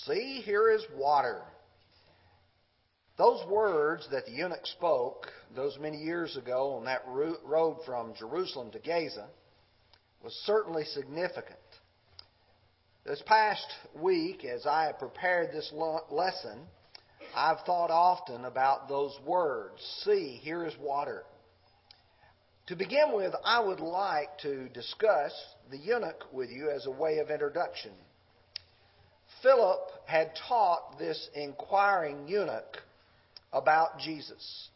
See, here is water. Those words that the eunuch spoke those many years ago on that road from Jerusalem to Gaza was certainly significant. This past week, as I have prepared this lesson, I've thought often about those words See, here is water. To begin with, I would like to discuss the eunuch with you as a way of introduction. Philip had taught this inquiring eunuch about Jesus.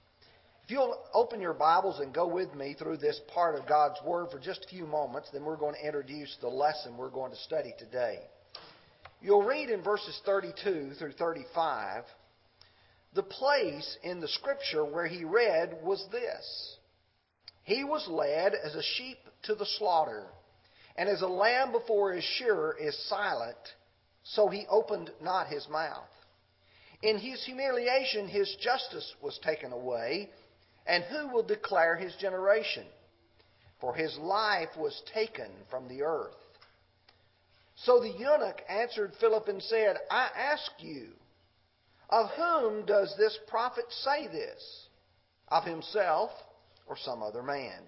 If you'll open your Bibles and go with me through this part of God's Word for just a few moments, then we're going to introduce the lesson we're going to study today. You'll read in verses 32 through 35 the place in the Scripture where he read was this He was led as a sheep to the slaughter, and as a lamb before his shearer is silent, so he opened not his mouth. In his humiliation, his justice was taken away. And who will declare his generation? For his life was taken from the earth. So the eunuch answered Philip and said, I ask you, of whom does this prophet say this? Of himself or some other man?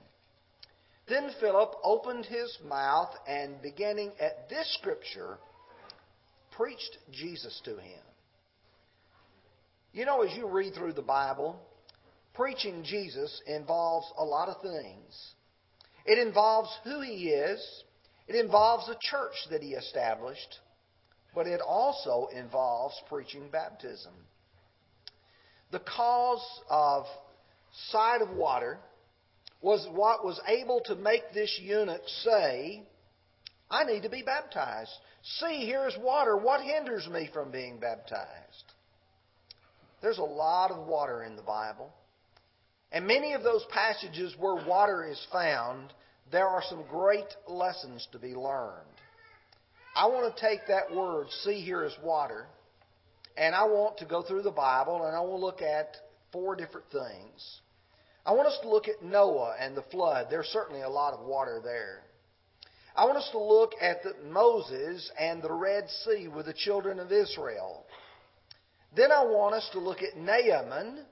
Then Philip opened his mouth and, beginning at this scripture, preached Jesus to him. You know, as you read through the Bible, preaching Jesus involves a lot of things. It involves who he is, it involves the church that he established, but it also involves preaching baptism. The cause of sight of water was what was able to make this eunuch say, I need to be baptized. See, here's water. What hinders me from being baptized? There's a lot of water in the Bible. And many of those passages where water is found, there are some great lessons to be learned. I want to take that word, see here is water, and I want to go through the Bible and I want to look at four different things. I want us to look at Noah and the flood. There's certainly a lot of water there. I want us to look at the, Moses and the Red Sea with the children of Israel. Then I want us to look at Naaman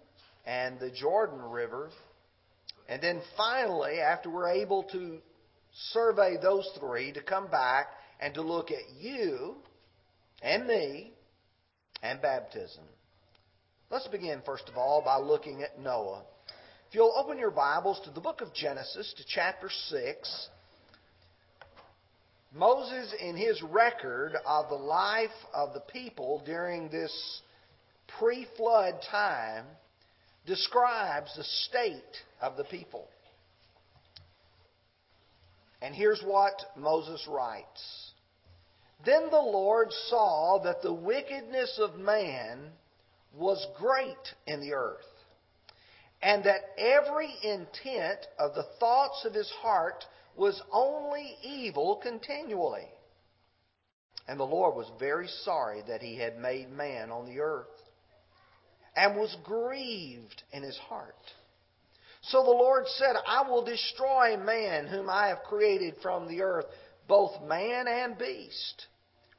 and the Jordan River. And then finally, after we're able to survey those three, to come back and to look at you and me and baptism. Let's begin, first of all, by looking at Noah. If you'll open your Bibles to the book of Genesis, to chapter 6, Moses, in his record of the life of the people during this pre flood time, describes the state of the people. And here's what Moses writes Then the Lord saw that the wickedness of man was great in the earth, and that every intent of the thoughts of his heart was only evil continually. And the Lord was very sorry that he had made man on the earth and was grieved in his heart. So the Lord said, I will destroy man whom I have created from the earth, both man and beast,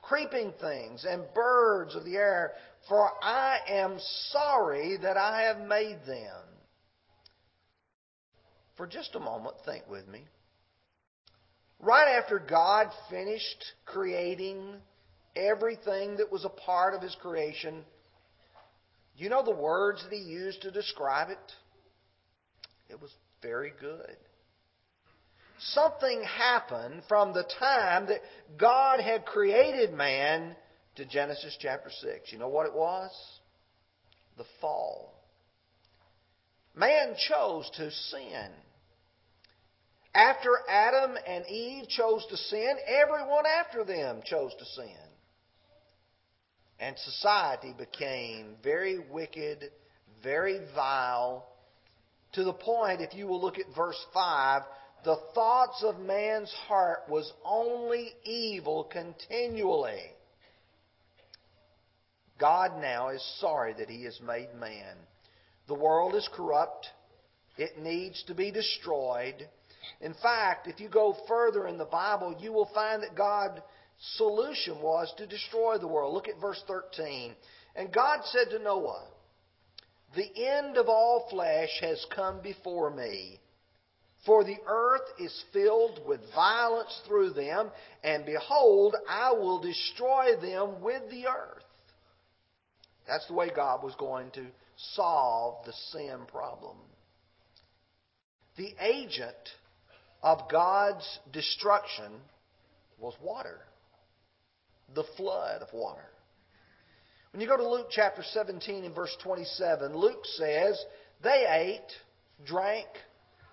creeping things and birds of the air, for I am sorry that I have made them. For just a moment, think with me. Right after God finished creating everything that was a part of His creation, you know the words that he used to describe it? It was very good. Something happened from the time that God had created man to Genesis chapter 6. You know what it was? The fall. Man chose to sin. After Adam and Eve chose to sin, everyone after them chose to sin and society became very wicked, very vile, to the point, if you will look at verse 5, the thoughts of man's heart was only evil continually. God now is sorry that he has made man. The world is corrupt. It needs to be destroyed. In fact, if you go further in the Bible, you will find that God's solution was to destroy the world. Look at verse 13. And God said to Noah, The end of all flesh has come before me. For the earth is filled with violence through them, and behold, I will destroy them with the earth. That's the way God was going to solve the sin problem. The agent of God's destruction was water, the flood of water. When you go to Luke chapter 17 and verse 27, Luke says, They ate, drank,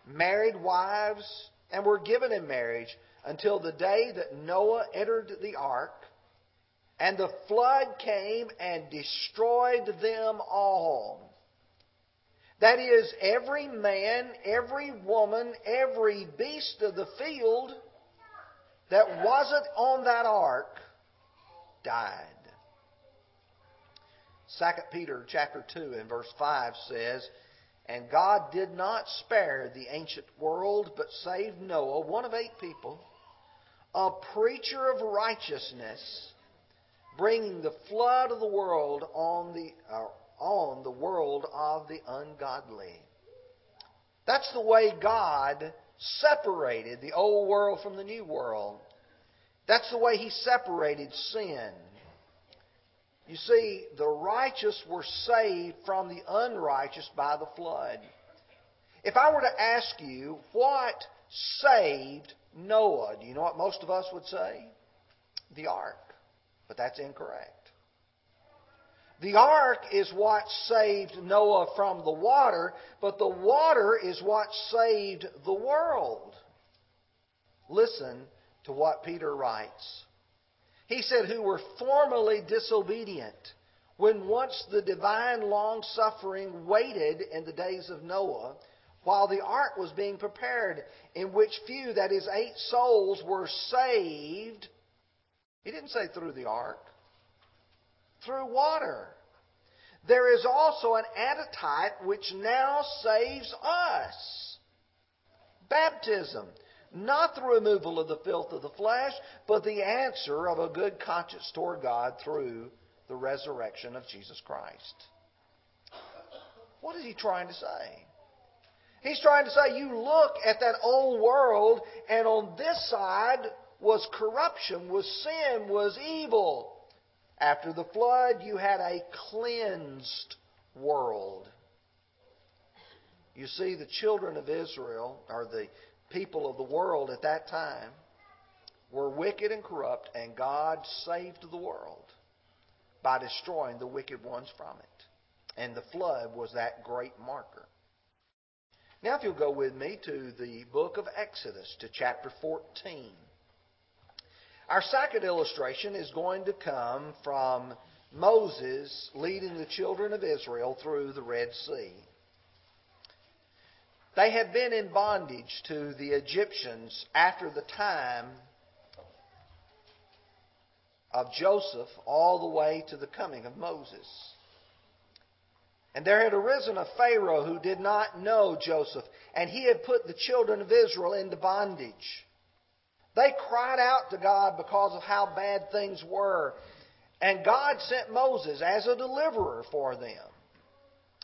married wives, and were given in marriage until the day that Noah entered the ark, and the flood came and destroyed them all. That is, every man, every woman, every beast of the field that wasn't on that ark died. 2 Peter chapter 2 and verse 5 says, And God did not spare the ancient world, but saved Noah, one of eight people, a preacher of righteousness, bringing the flood of the world on the, uh, on the world of the ungodly. That's the way God separated the old world from the new world. That's the way He separated sin. You see, the righteous were saved from the unrighteous by the flood. If I were to ask you what saved Noah, do you know what most of us would say? The ark. But that's incorrect. The ark is what saved Noah from the water, but the water is what saved the world. Listen to what Peter writes. He said, Who were formerly disobedient, when once the divine long suffering waited in the days of Noah, while the ark was being prepared, in which few, that is, eight souls, were saved. He didn't say through the ark, through water. There is also an antitype which now saves us baptism not the removal of the filth of the flesh, but the answer of a good conscience toward God through the resurrection of Jesus Christ. What is he trying to say? He's trying to say, you look at that old world, and on this side was corruption, was sin, was evil. After the flood, you had a cleansed world. You see, the children of Israel, or the people of the world at that time were wicked and corrupt, and God saved the world by destroying the wicked ones from it. And the flood was that great marker. Now, if you'll go with me to the book of Exodus, to chapter 14. Our second illustration is going to come from Moses leading the children of Israel through the Red Sea. They had been in bondage to the Egyptians after the time of Joseph all the way to the coming of Moses. And there had arisen a Pharaoh who did not know Joseph, and he had put the children of Israel into bondage. They cried out to God because of how bad things were, and God sent Moses as a deliverer for them.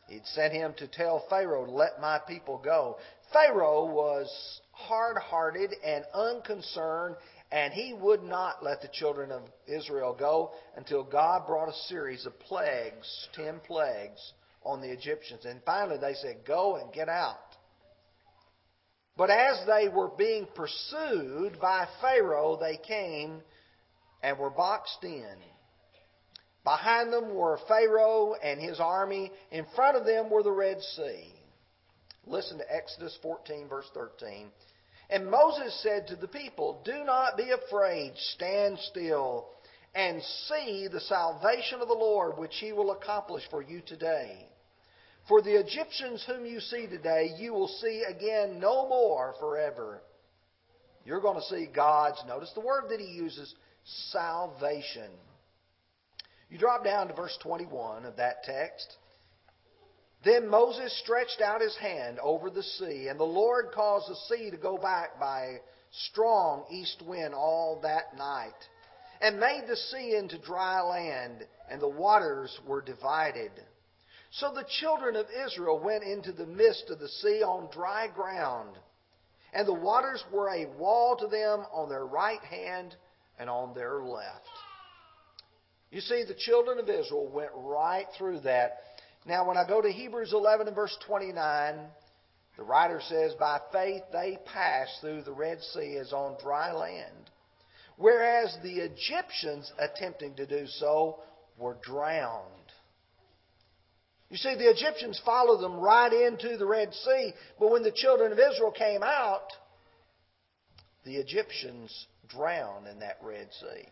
He'd sent him to tell Pharaoh let my people go. Pharaoh was hard hearted and unconcerned, and he would not let the children of Israel go until God brought a series of plagues, ten plagues, on the Egyptians. And finally they said, Go and get out. But as they were being pursued by Pharaoh, they came and were boxed in. Behind them were Pharaoh and his army. In front of them were the Red Sea. Listen to Exodus 14, verse 13. And Moses said to the people, Do not be afraid, stand still, and see the salvation of the Lord, which he will accomplish for you today. For the Egyptians whom you see today, you will see again no more forever. You're going to see God's, notice the word that he uses, salvation. You drop down to verse 21 of that text. Then Moses stretched out his hand over the sea, and the Lord caused the sea to go back by a strong east wind all that night. and made the sea into dry land, and the waters were divided. So the children of Israel went into the midst of the sea on dry ground, and the waters were a wall to them on their right hand and on their left. You see, the children of Israel went right through that. Now, when I go to Hebrews 11 and verse 29, the writer says, By faith they passed through the Red Sea as on dry land, whereas the Egyptians attempting to do so were drowned. You see, the Egyptians followed them right into the Red Sea, but when the children of Israel came out, the Egyptians drowned in that Red Sea.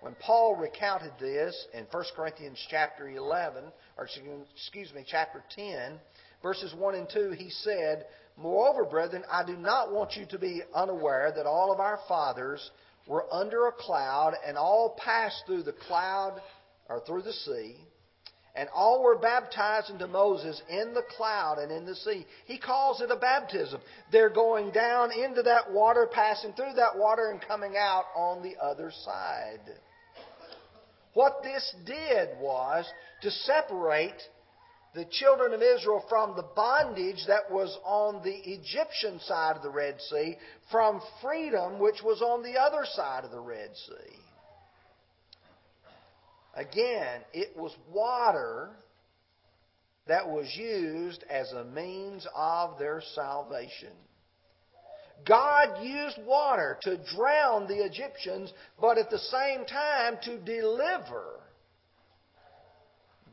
When Paul recounted this in 1 Corinthians chapter 11, or excuse me, chapter 10, verses 1 and 2, he said, Moreover, brethren, I do not want you to be unaware that all of our fathers were under a cloud, and all passed through the cloud or through the sea and all were baptized into Moses in the cloud and in the sea. He calls it a baptism. They're going down into that water, passing through that water, and coming out on the other side. What this did was to separate the children of Israel from the bondage that was on the Egyptian side of the Red Sea from freedom which was on the other side of the Red Sea. Again, it was water that was used as a means of their salvation. God used water to drown the Egyptians, but at the same time to deliver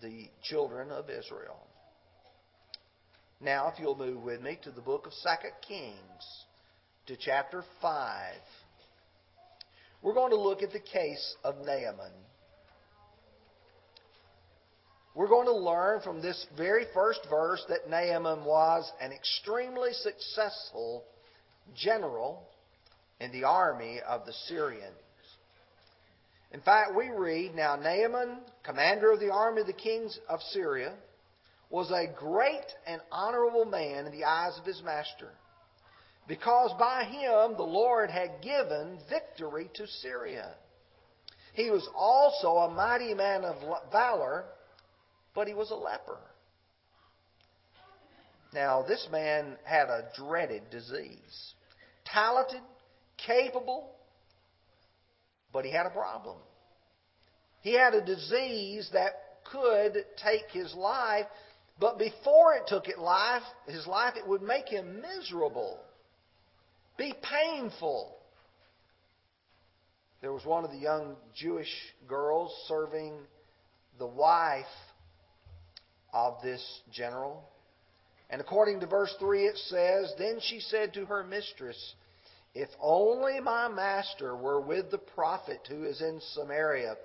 the children of Israel. Now, if you'll move with me to the book of 2 Kings, to chapter 5, we're going to look at the case of Naaman. We're going to learn from this very first verse that Naaman was an extremely successful general in the army of the Syrians. In fact, we read now Naaman, commander of the army of the kings of Syria, was a great and honorable man in the eyes of his master, because by him the Lord had given victory to Syria. He was also a mighty man of valor but he was a leper. Now, this man had a dreaded disease. Talented, capable, but he had a problem. He had a disease that could take his life, but before it took it life, his life, it would make him miserable, be painful. There was one of the young Jewish girls serving the wife of this general. And according to verse 3, it says, Then she said to her mistress, If only my master were with the prophet who is in Samaria,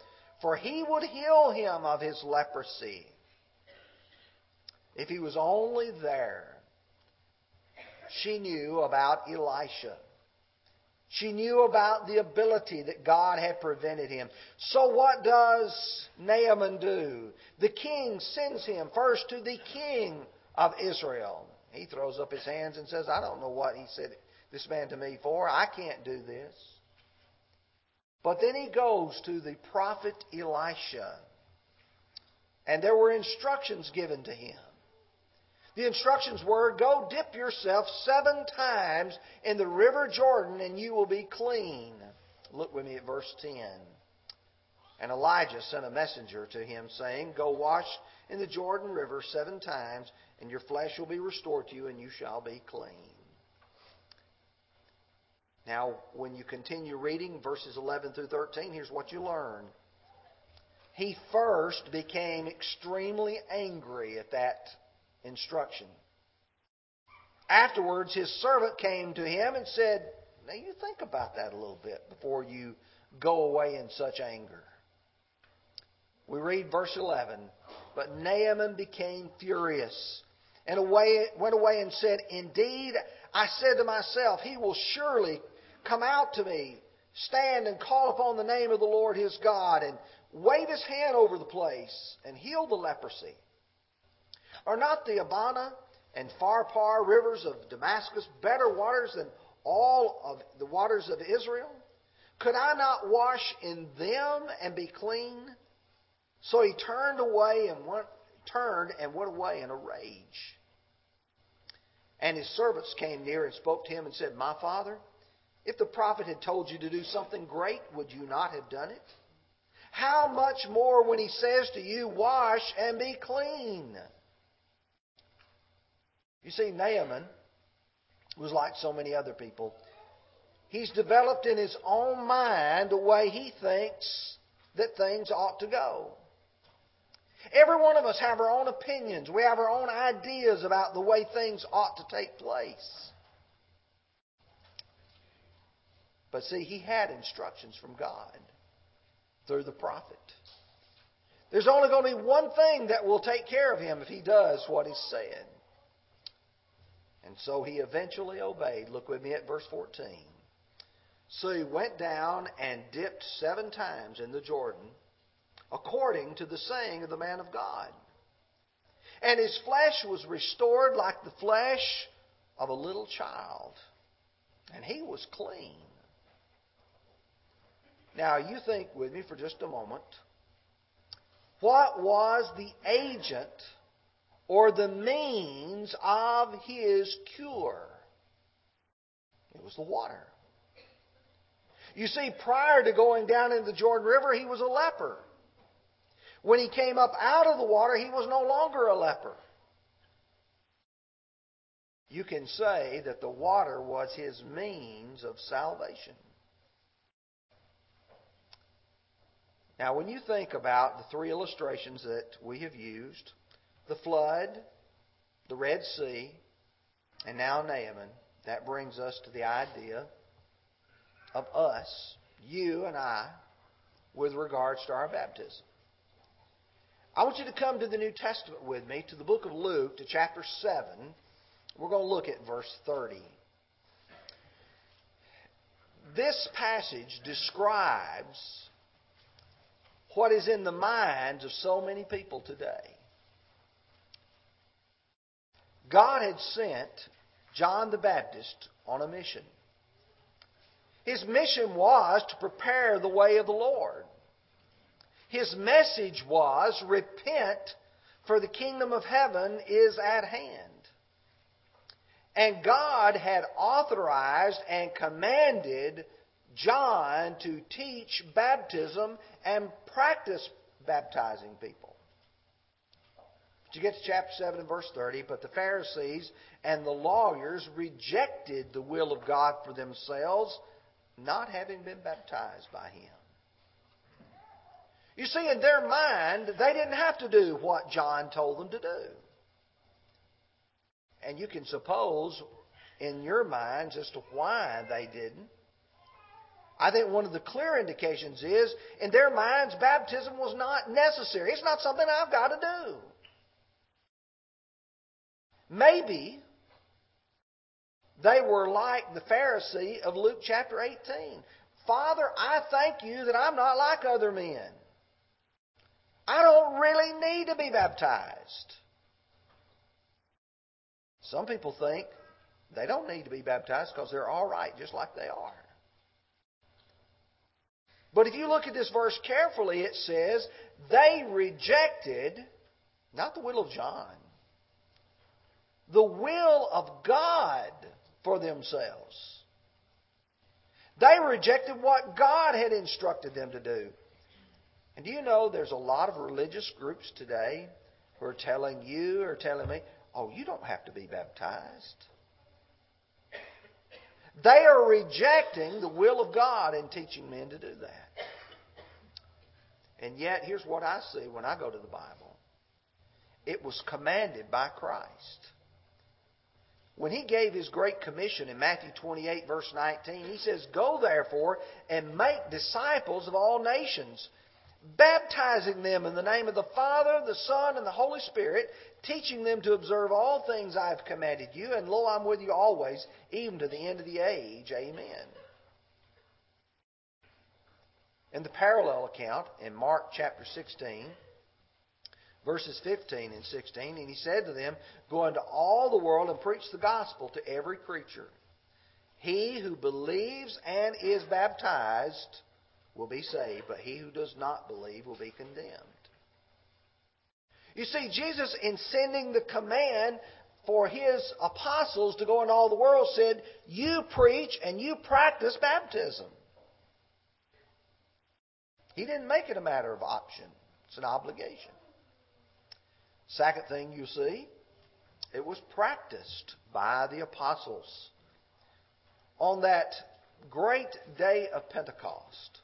for he would heal him of his leprosy. If he was only there. She knew about Elisha. She knew about the ability that God had prevented him. So what does Naaman do? The king sends him first to the king of Israel. He throws up his hands and says, I don't know what he said this man to me for. I can't do this. But then he goes to the prophet Elisha. And there were instructions given to him. The instructions were go dip yourself seven times in the river Jordan and you will be clean. Look with me at verse 10. And Elijah sent a messenger to him, saying, Go wash in the Jordan River seven times, and your flesh will be restored to you, and you shall be clean. Now, when you continue reading verses 11 through 13, here's what you learn. He first became extremely angry at that instruction. Afterwards, his servant came to him and said, Now you think about that a little bit before you go away in such anger. We read verse 11. But Naaman became furious and away, went away and said, Indeed, I said to myself, He will surely come out to me, stand and call upon the name of the Lord his God, and wave his hand over the place and heal the leprosy. Are not the Abana and Pharpar rivers of Damascus better waters than all of the waters of Israel? Could I not wash in them and be clean? So he turned away and went, turned and went away in a rage. And his servants came near and spoke to him and said, My father, if the prophet had told you to do something great, would you not have done it? How much more when he says to you, Wash and be clean? You see, Naaman was like so many other people. He's developed in his own mind the way he thinks that things ought to go. Every one of us have our own opinions. We have our own ideas about the way things ought to take place. But see, he had instructions from God through the prophet. There's only going to be one thing that will take care of him if he does what is said. And so he eventually obeyed. Look with me at verse 14. So he went down and dipped seven times in the Jordan, according to the saying of the man of God. And his flesh was restored like the flesh of a little child, and he was clean. Now, you think with me for just a moment. What was the agent or the means of his cure? It was the water. You see, prior to going down into the Jordan River, he was a leper. When he came up out of the water, he was no longer a leper. You can say that the water was his means of salvation. Now, when you think about the three illustrations that we have used the flood, the Red Sea, and now Naaman that brings us to the idea of us, you and I, with regards to our baptism. I want you to come to the New Testament with me, to the book of Luke, to chapter 7. We're going to look at verse 30. This passage describes what is in the minds of so many people today. God had sent John the Baptist on a mission. His mission was to prepare the way of the Lord. His message was repent, for the kingdom of heaven is at hand. And God had authorized and commanded John to teach baptism and practice baptizing people. You get to chapter 7 and verse 30. But the Pharisees and the lawyers rejected the will of God for themselves, not having been baptized by Him. You see, in their mind, they didn't have to do what John told them to do. And you can suppose in your minds as to why they didn't. I think one of the clear indications is, in their minds, baptism was not necessary. It's not something I've got to do. Maybe they were like the Pharisee of Luke chapter 18. Father, I thank you that I'm not like other men. I don't really need to be baptized. Some people think they don't need to be baptized because they're all right just like they are. But if you look at this verse carefully, it says, they rejected not the will of John, the will of God for themselves. They rejected what God had instructed them to do. And do you know there's a lot of religious groups today who are telling you or telling me, oh, you don't have to be baptized. They are rejecting the will of God and teaching men to do that. And yet, here's what I see when I go to the Bible it was commanded by Christ. When he gave his great commission in Matthew 28, verse 19, he says, Go therefore and make disciples of all nations, baptizing them in the name of the Father, the Son, and the Holy Spirit, teaching them to observe all things I have commanded you, and lo, I'm with you always, even to the end of the age. Amen. In the parallel account in Mark chapter 16, verses 15 and 16, and he said to them, Go into all the world and preach the gospel to every creature. He who believes and is baptized will be saved, but he who does not believe will be condemned. You see, Jesus, in sending the command for his apostles to go into all the world, said, You preach and you practice baptism. He didn't make it a matter of option, it's an obligation. Second thing you see, it was practiced by the apostles. On that great day of Pentecost,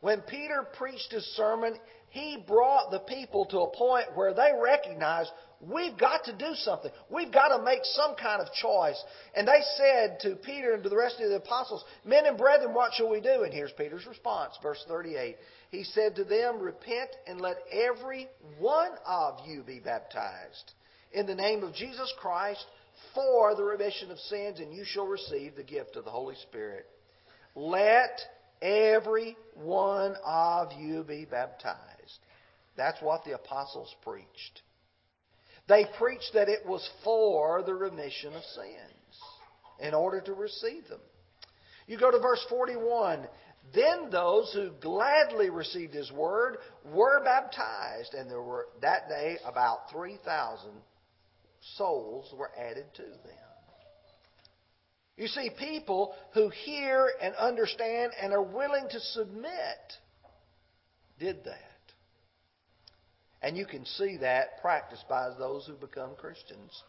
when Peter preached his sermon, he brought the people to a point where they recognized we've got to do something. We've got to make some kind of choice. And they said to Peter and to the rest of the apostles, Men and brethren, what shall we do? And here's Peter's response, verse 38. He said to them, Repent and let every one of you be baptized in the name of Jesus Christ for the remission of sins, and you shall receive the gift of the Holy Spirit. Let every one of you be baptized. That's what the apostles preached. They preached that it was for the remission of sins in order to receive them. You go to verse 41. Then those who gladly received his word were baptized, and there were that day about 3,000 souls were added to them. You see, people who hear and understand and are willing to submit did that. And you can see that practiced by those who become Christians.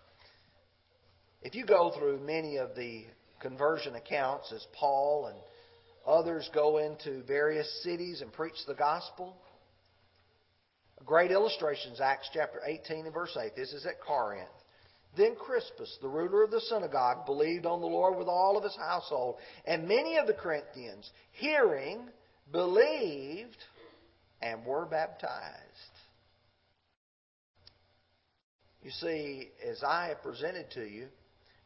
If you go through many of the conversion accounts as Paul and others go into various cities and preach the gospel, a great illustration is Acts chapter 18 and verse 8. This is at Corinth. Then Crispus, the ruler of the synagogue, believed on the Lord with all of his household. And many of the Corinthians, hearing, believed and were baptized. You see, as I have presented to you,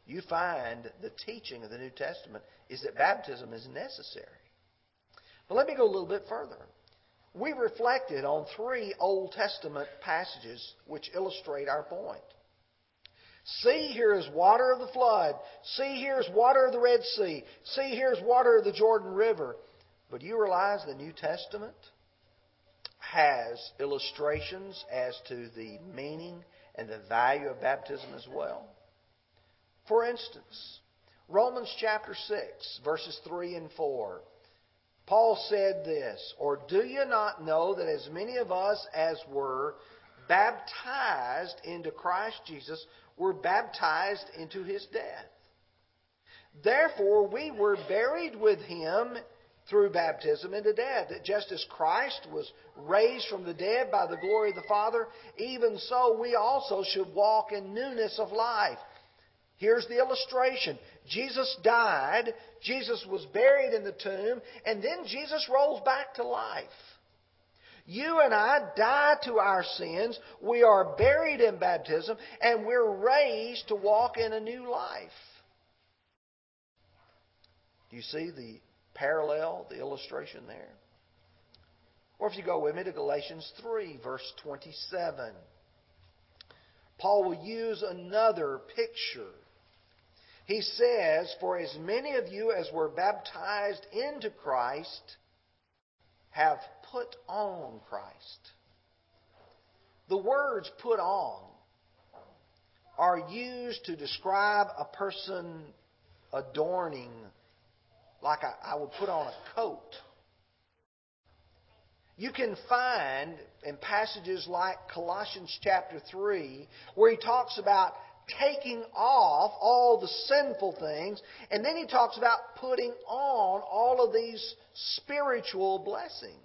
you find the teaching of the New Testament is that baptism is necessary. But let me go a little bit further. We reflected on three Old Testament passages which illustrate our point. See, here is water of the flood. See, here is water of the Red Sea. See, here is water of the Jordan River. But you realize the New Testament has illustrations as to the meaning and the value of baptism as well. For instance, Romans chapter 6, verses 3 and 4. Paul said this, Or do you not know that as many of us as were baptized into Christ Jesus were baptized into his death? Therefore, we were buried with him through baptism into death. That just as Christ was raised from the dead by the glory of the Father, even so we also should walk in newness of life. Here's the illustration. Jesus died, Jesus was buried in the tomb, and then Jesus rolls back to life. You and I die to our sins, we are buried in baptism, and we're raised to walk in a new life. You see the parallel, the illustration there. Or if you go with me to Galatians 3, verse 27, Paul will use another picture. He says, For as many of you as were baptized into Christ have put on Christ. The words put on are used to describe a person adorning like I, I would put on a coat. You can find in passages like Colossians chapter 3 where he talks about taking off all the sinful things, and then he talks about putting on all of these spiritual blessings.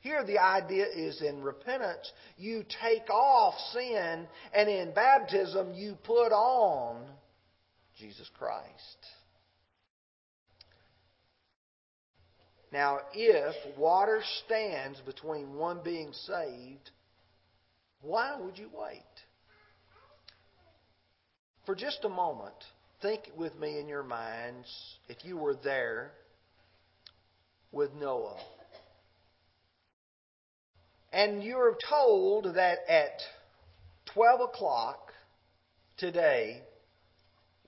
Here, the idea is in repentance, you take off sin, and in baptism, you put on Jesus Christ. Now, if water stands between one being saved, why would you wait? For just a moment, think with me in your minds if you were there with Noah. And you're told that at 12 o'clock today,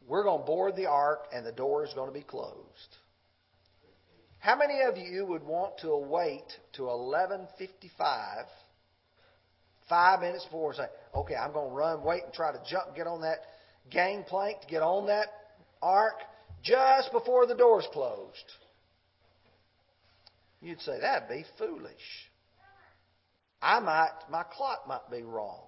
We're going to board the ark and the door is going to be closed. How many of you would want to wait to 11:55, five minutes before, and say, "Okay, I'm going to run, wait, and try to jump, get on that gangplank to get on that ark just before the door's closed"? You'd say that'd be foolish. I might, my clock might be wrong.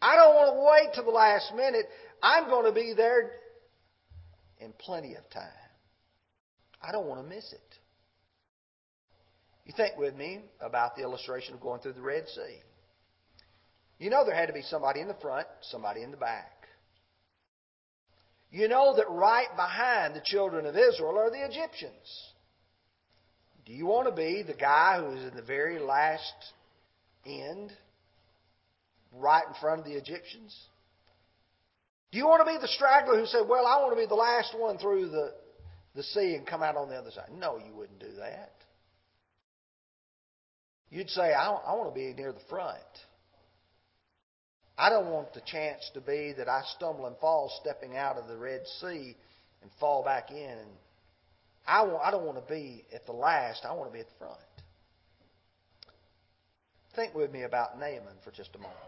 I don't want to wait till the last minute. I'm going to be there in plenty of time. I don't want to miss it. You think with me about the illustration of going through the Red Sea. You know there had to be somebody in the front, somebody in the back. You know that right behind the children of Israel are the Egyptians. Do you want to be the guy who is in the very last end, right in front of the Egyptians? Do you want to be the straggler who said, Well, I want to be the last one through the, the sea and come out on the other side? No, you wouldn't do that. You'd say, I, I want to be near the front. I don't want the chance to be that I stumble and fall stepping out of the Red Sea and fall back in I, want, I don't want to be at the last. I want to be at the front. Think with me about Naaman for just a moment.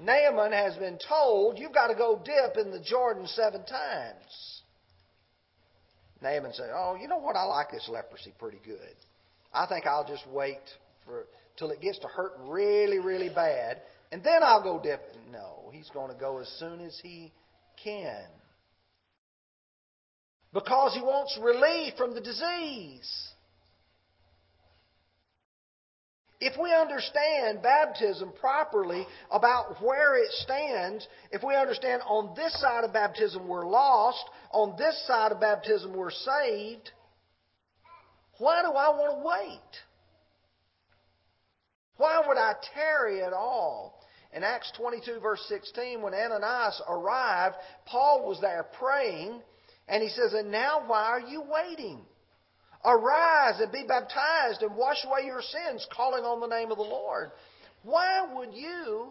Naaman has been told, you've got to go dip in the Jordan seven times. Naaman said, Oh, you know what? I like this leprosy pretty good. I think I'll just wait for till it gets to hurt really, really bad, and then I'll go dip. No, he's going to go as soon as he can because he wants relief from the disease. If we understand baptism properly about where it stands, if we understand on this side of baptism we're lost, on this side of baptism we're saved, why do I want to wait? Why would I tarry at all? In Acts 22, verse 16, when Ananias arrived, Paul was there praying and he says, And now why are you waiting? Arise and be baptized and wash away your sins, calling on the name of the Lord. Why would you,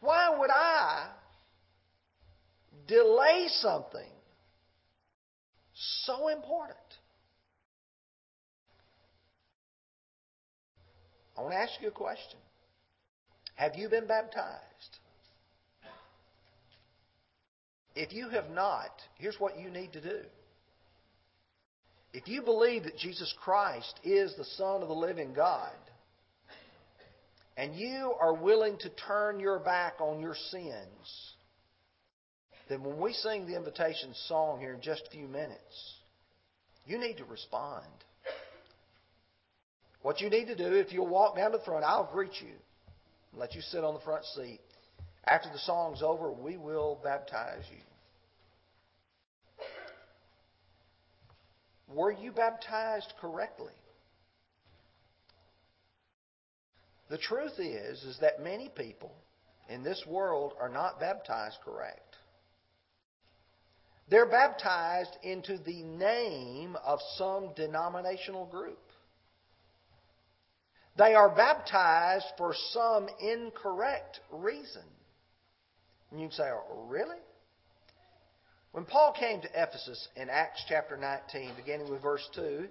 why would I delay something so important? I want to ask you a question. Have you been baptized? If you have not, here's what you need to do. If you believe that Jesus Christ is the Son of the living God, and you are willing to turn your back on your sins, then when we sing the invitation song here in just a few minutes, you need to respond. What you need to do, if you'll walk down to the front, I'll greet you and let you sit on the front seat. After the song's over, we will baptize you. Were you baptized correctly? The truth is is that many people in this world are not baptized correct. They're baptized into the name of some denominational group. They are baptized for some incorrect reason. And you say, oh, really? When Paul came to Ephesus in Acts chapter 19, beginning with verse 2,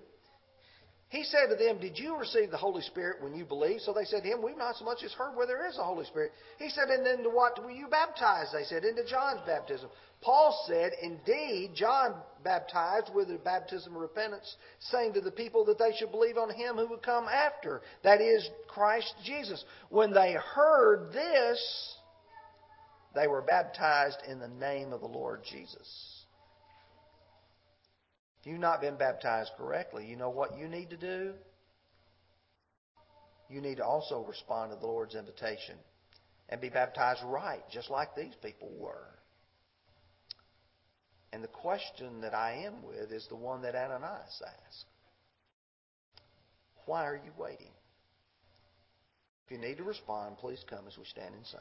he said to them, Did you receive the Holy Spirit when you believed? So they said to him, We've not so much as heard where there is a Holy Spirit. He said, And then to what were you baptized? They said, Into John's baptism. Paul said, Indeed, John baptized with the baptism of repentance, saying to the people that they should believe on him who would come after, that is, Christ Jesus. When they heard this, they were baptized in the name of the Lord Jesus. If you've not been baptized correctly, you know what you need to do? You need to also respond to the Lord's invitation and be baptized right, just like these people were. And the question that I am with is the one that Ananias asked. Why are you waiting? If you need to respond, please come as we stand and sing.